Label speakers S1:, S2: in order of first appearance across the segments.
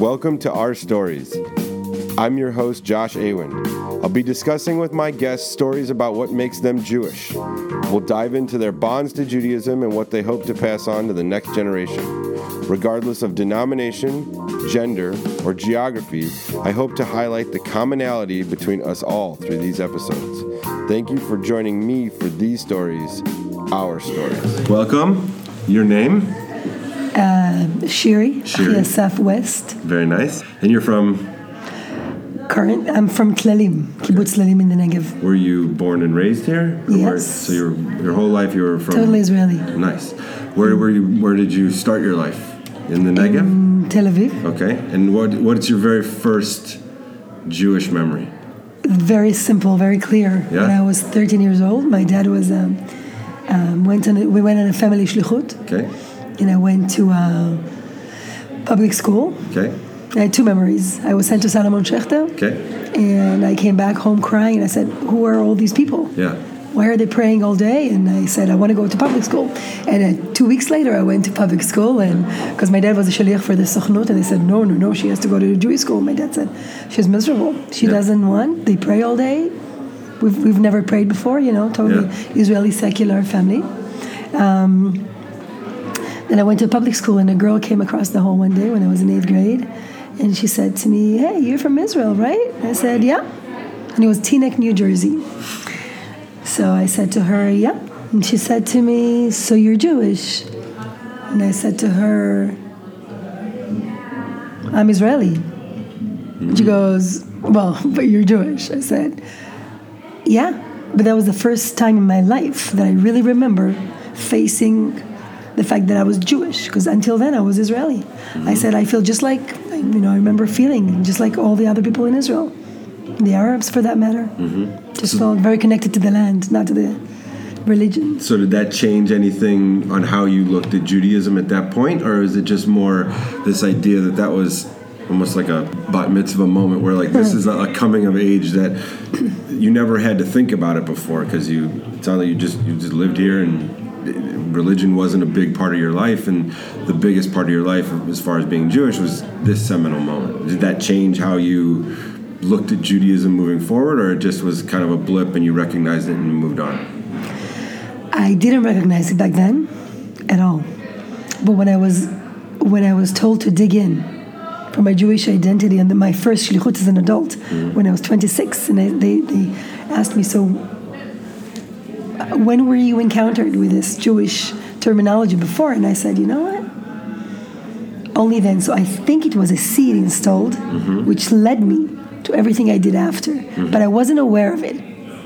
S1: Welcome to Our Stories. I'm your host, Josh Awin. I'll be discussing with my guests stories about what makes them Jewish. We'll dive into their bonds to Judaism and what they hope to pass on to the next generation. Regardless of denomination, gender, or geography, I hope to highlight the commonality between us all through these episodes. Thank you for joining me for these stories, our stories. Welcome. Your name?
S2: Uh, Shiri,
S1: Shiri.
S2: Chia Southwest.
S1: Very nice. And you're from,
S2: Current, I'm from Tlalim, Kibbutz Tlalim in the Negev.
S1: were you born and raised here? Or where-
S2: Yes.
S1: so your your whole life you were from
S2: Totally Israeli.
S1: Nice. Where were you where did you start your life? In the Negev?
S2: In Tel Aviv.
S1: Okay. And what what's your very first Jewish memory?
S2: Very simple, very clear.
S1: Yeah.
S2: When I was 13 years old, my dad was um, um, went on. A, we went on a family shlichut,
S1: Okay.
S2: And I went to uh, public school.
S1: Okay.
S2: I had two memories. I was sent to Solomon Schechter,
S1: Okay.
S2: and I came back home crying. And I said, "Who are all these people?
S1: Yeah.
S2: Why are they praying all day?" And I said, "I want to go to public school." And uh, two weeks later, I went to public school, and because my dad was a shaliach for the Sochnut, and they said, "No, no, no, she has to go to the Jewish school." My dad said, "She's miserable. She
S1: Yeah.
S2: doesn't want. They pray all day. We've, we've never prayed before, you know, totally
S1: Yeah.
S2: Israeli secular family." Um, then I went to a public school, and a girl came across the hall one day when I was in eighth grade, and she said to me, "Hey, you're from Israel, right?" I said, "Yeah," and it was Teaneck, New Jersey. So I said to her, "Yeah," and she said to me, "So you're Jewish?" And I said to her, "I'm Israeli." And She mm-hmm. goes, "Well, but you're Jewish." I said, "Yeah," but that was the first time in my life that I really remember facing the fact that I was Jewish, because until then I was Israeli. I said, "I feel just like you know. I remember feeling just like all the other people in Israel, the Arabs, for that matter. Mm-hmm. Just felt very connected to the land, not to the religion."
S1: So did that change anything on how you looked at Judaism at that point, or is it just more this idea that that was almost like a bat mitzvah moment where like this is a, a coming of age that you never had to think about it before because you it sounded like you just you just lived here and religion wasn't a big part of your life and the biggest part of your life as far as being Jewish was this seminal moment. Did that change how you looked at Judaism moving forward, or it just was kind of a blip and you recognized it and moved on?
S2: I didn't recognize it back then at all. But when I was when I was told to dig in for my Jewish identity and my first shlichut as an adult mm. when I was 26, and I, they, they asked me, so when were you encountered with this Jewish terminology before? And I said, you know what? Only then. So I think it was a seed installed, mm-hmm. which led me to everything I did after. Mm-hmm. But I wasn't aware of it.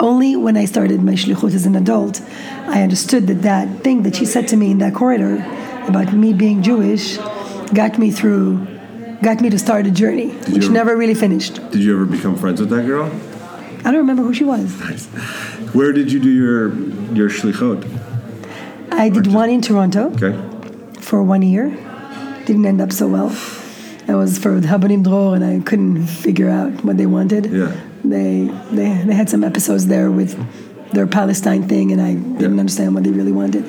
S2: Only when I started my shlichut as an adult, I understood that that thing that she said to me in that corridor about me being Jewish got me through, got me to start a journey, which
S1: you-
S2: never really finished.
S1: Did you ever become friends with that girl?
S2: I don't remember who she was.
S1: Where did you do your your shlichot?
S2: I did one in Toronto
S1: Okay.
S2: for one year. Didn't end up so well. I was for the Habonim Dror, and I couldn't figure out what they wanted.
S1: Yeah.
S2: They, they they had some episodes there with their Palestine thing, and I didn't
S1: Yeah.
S2: understand what they really wanted.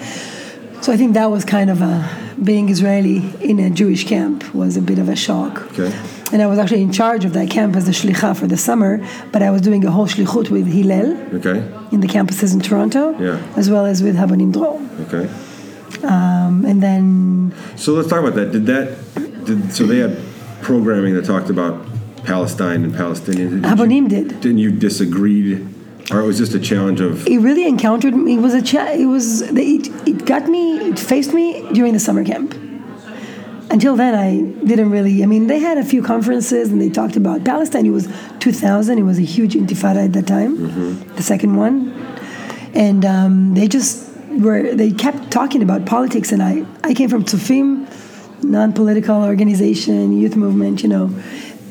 S2: So I think that was kind of a being Israeli in a Jewish camp was a bit of a shock.
S1: Okay.
S2: And I was actually in charge of that camp as a shlicha for the summer, but I was doing a whole shlichut with Hillel
S1: Okay.
S2: in the campuses in Toronto,
S1: Yeah.
S2: as well as with Habonim Dror.
S1: Okay.
S2: Um, and then
S1: So let's talk about that. Did that? Did so they had programming that talked about Palestine and Palestinians. Did you-
S2: Habonim did.
S1: Didn't you disagreed, or it was just a challenge of?
S2: It really encountered me. It was a cha- it was it, it got me it faced me during the summer camp. Until then, I didn't really. I mean, they had a few conferences and they talked about Palestine. It was 2000. It was a huge intifada at that time, the second one, and um, they just were. They kept talking about politics, and I I came from Tzofim, non-political organization, youth movement. You know,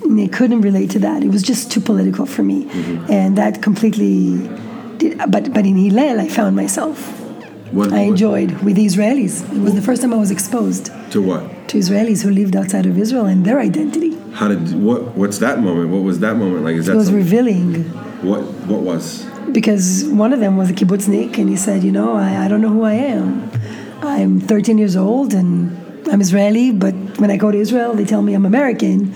S2: and they couldn't relate to that. It was just too political for me, and that completely. Did, but but in Hillel, I found myself.
S1: What,
S2: I enjoyed with the Israelis. It was the first time I was exposed
S1: to what?
S2: To Israelis who lived outside of Israel and their identity.
S1: How did what? What's that moment? What was that moment like? Is that
S2: It was
S1: something-
S2: revealing
S1: what? What was?
S2: because one of them was a kibbutznik and he said, You know, I, I don't know who I am. I'm 13 years old and I'm Israeli, but when I go to Israel, they tell me I'm American.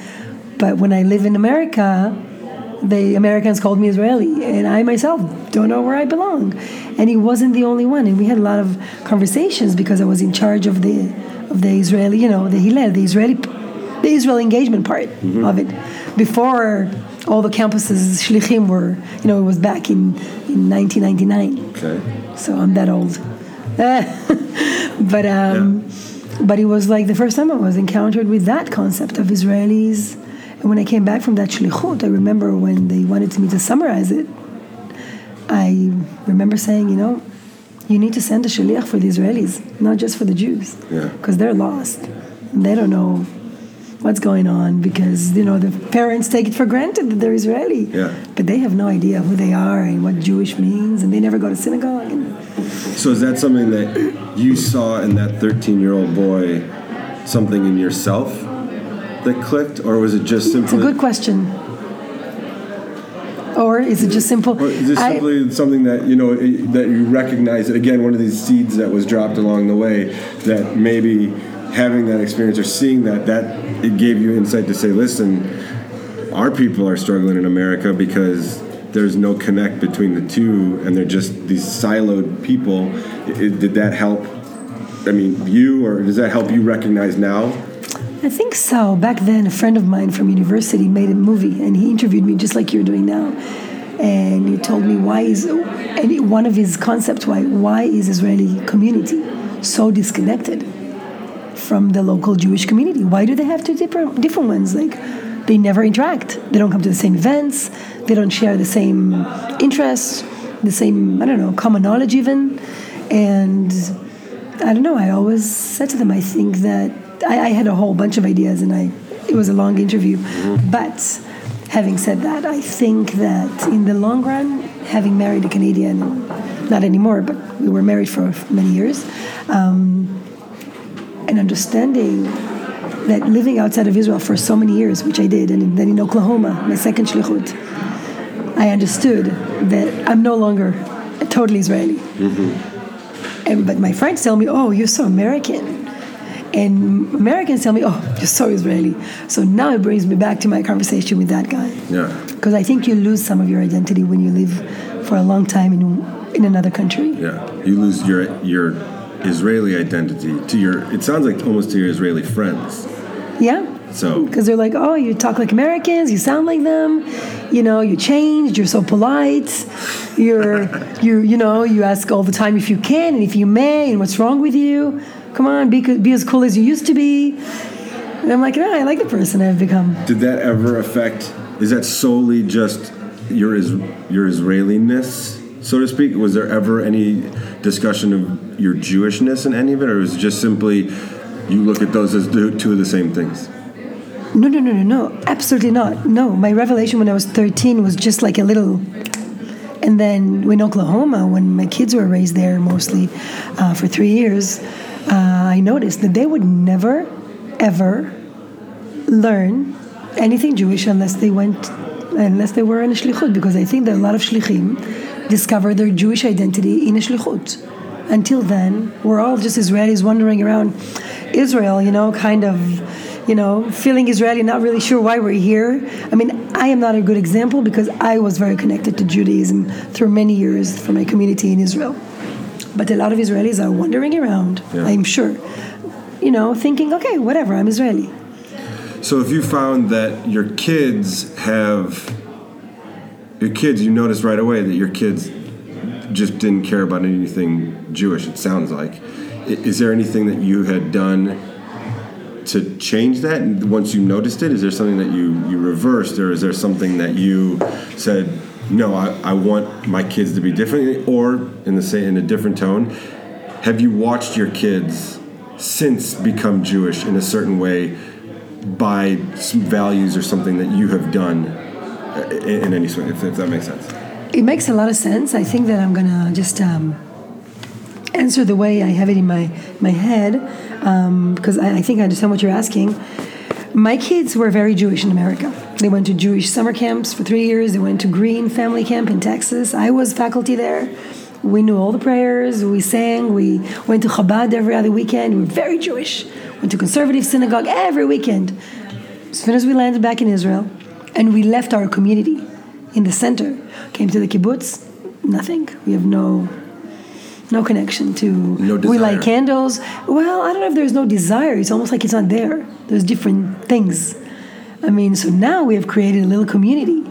S2: But when I live in America, the Americans called me Israeli, and I myself don't know where I belong. And he wasn't the only one, and we had a lot of conversations because I was in charge of the of the Israeli, you know, the Hillel, the Israeli, the Israel engagement part mm-hmm. of it. Before all the campuses, shlichim were, you know, it was back in in 1999.
S1: Okay.
S2: So I'm that old. but um, yeah. but it was like the first time I was encountered with that concept of Israelis and when I came back from that shlichut, I remember when they wanted me to summarize it, I remember saying, you know, you need to send a shaliach for the Israelis, not just for the Jews, because
S1: yeah.
S2: they're lost. They don't know what's going on because you know the parents take it for granted that they're Israeli,
S1: yeah.
S2: but they have no idea who they are and what Jewish means, and they never go to synagogue.
S1: So, is that something that you saw in that 13-year-old boy? Something in yourself that clicked, or was it just simply?
S2: It's a good question. Or is it just simple?
S1: Or is this simply I, something that you know that you recognize? that Again, one of these seeds that was dropped along the way. That maybe having that experience or seeing that that it gave you insight to say, listen, our people are struggling in America because there's no connect between the two, and they're just these siloed people. It, did that help? I mean, you or does that help you recognize now
S2: I think so. Back then, a friend of mine from university made a movie, and he interviewed me just like you're doing now. And he told me why is, and one of his concepts why why is Israeli community so disconnected from the local Jewish community? Why do they have two different different ones? Like they never interact. They don't come to the same events. They don't share the same interests, the same I don't know common knowledge even. And I don't know. I always said to them, I think that I, I, had a whole bunch of ideas, and I it was a long interview. Mm-hmm. But having said that, I think that in the long run, having married a Canadian, not anymore, but we were married for many years, um, and understanding that living outside of Israel for so many years, which I did, and then in Oklahoma, my second shlichut, I understood that I'm no longer totally Israeli.
S1: Mm-hmm.
S2: And, but my friends tell me, "Oh, you're so American." And Americans tell me, oh, you're so Israeli. So now it brings me back to my conversation with that guy.
S1: Yeah.
S2: Because I think you lose some of your identity when you live for a long time in, in another country.
S1: Yeah. You lose your, your Israeli identity to your, it sounds like almost to your Israeli friends.
S2: Yeah.
S1: So.
S2: Because they're like, oh, you talk like Americans, you sound like them, you know, you changed, you're so polite, you're, you, you know, you ask all the time if you can and if you may and what's wrong with you. Come on, be, be as cool as you used to be. And I'm like, no, I like the person I've become.
S1: Did that ever affect? Is that solely just your your Israeliness, so to speak? Was there ever any discussion of your Jewishness in any of it, or was it just simply you look at those as two of the same things?
S2: No, no, no, no, no, absolutely not. No, my revelation when I was 13 was just like a little. And then in Oklahoma, when my kids were raised there mostly uh, for three years, uh, I noticed that they would never, ever learn anything Jewish unless they went, unless they were in a shlichut, because I think that a lot of shlichim discover their Jewish identity in a shlichut. Until then, we're all just Israelis wandering around Israel, you know, kind of, you know, feeling Israeli, not really sure why we're here. I mean, I am not a good example because I was very connected to Judaism through many years for my community in Israel. But a lot of Israelis are wandering around, yeah. I'm sure, you know, thinking, okay, whatever, I'm Israeli.
S1: So if you found that your kids have, your kids, you notice right away that your kids just didn't care about anything Jewish, it sounds like. Is there anything that you had done to change that once you noticed it? Is there something that you, you reversed, or is there something that you said, no, I, I want my kids to be different, or in the same in a different tone. Have you watched your kids since become Jewish in a certain way by some values or something that you have done uh, in, in any way, if, if, that makes sense?
S2: It makes a lot of sense. I think that I'm gonna just um, answer the way I have it in my my head um, because I, I think I understand what you're asking. My kids were very Jewish in America. They went to Jewish summer camps for three years. They went to Greene Family Camp in Texas. I was faculty there. We knew all the prayers. We sang. We went to Chabad every other weekend. We were very Jewish. went to conservative synagogue every weekend. As soon as we landed back in Israel, and we left our community in the center, came to the kibbutz, nothing. We have no no connection to.
S1: No
S2: We light candles. Well, I don't know if there's no desire. It's almost like it's not there. There's different things. I mean, so now we have created a little community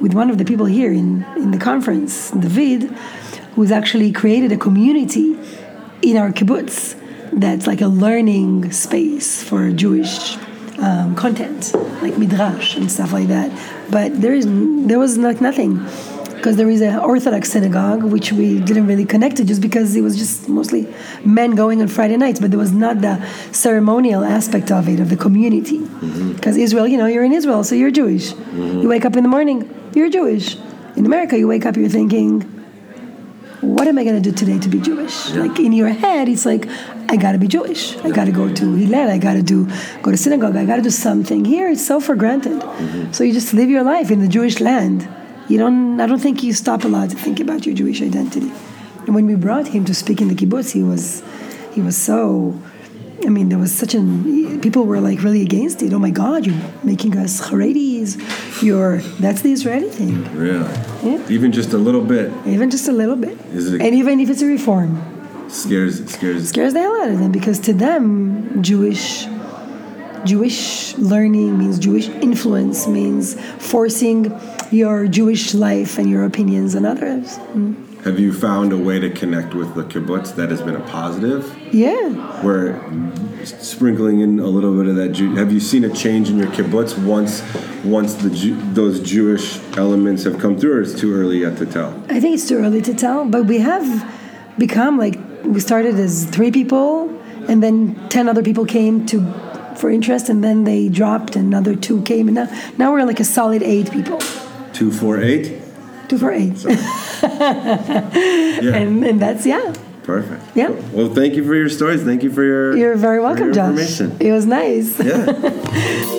S2: with one of the people here in, in the conference, David, who's actually created a community in our kibbutz that's like a learning space for Jewish um, content, like midrash and stuff like that. But there is there was like nothing because there is an Orthodox synagogue which we didn't really connect to just because it was just mostly men going on Friday nights, but there was not the ceremonial aspect of it of the community. Mm-hmm. Because Israel, you know, you're in Israel, so you're Jewish. Mm-hmm. You wake up in the morning, you're Jewish. In America, you wake up, you're thinking, what am I going to do today to be Jewish? Like in your head, it's like, I got to be Jewish. I got to go to Hillel. I got to do go to synagogue. I got to do something. Here, it's so for granted. Mm-hmm. So you just live your life in the Jewish land. You don't. I don't think you stop a lot to think about your Jewish identity. And when we brought him to speak in the kibbutz, he was, he was so. I mean, there was such an. People were like really against it. Oh my God, you're making us Haredis. You're. That's the Israeli thing.
S1: Really?
S2: Yeah.
S1: Even just a little bit
S2: Even just a little bit.
S1: Is it-
S2: and even if it's a reform,
S1: scares scares.
S2: scares the hell out of them because to them, Jewish Jewish learning means Jewish influence means forcing your Jewish life and your opinions and others. Mm.
S1: Have you found a way to connect with the kibbutz that has been a positive?
S2: Yeah.
S1: Where sprinkling in a little bit of that Jew. Have you seen a change in your kibbutz once once the Jew, those Jewish elements have come through, or it's too early yet to tell?
S2: I think it's too early to tell, but we have become like we started as three people, and then ten other people came to for interest, and then they dropped, and another two came, and now now we're like a solid eight people,
S1: Two, four, eight.
S2: two for
S1: Yeah.
S2: and and that's yeah.
S1: Perfect.
S2: Yeah.
S1: Well, thank you for your stories. Thank you for your.
S2: You're very welcome,
S1: your
S2: Josh. It was nice.
S1: Yeah.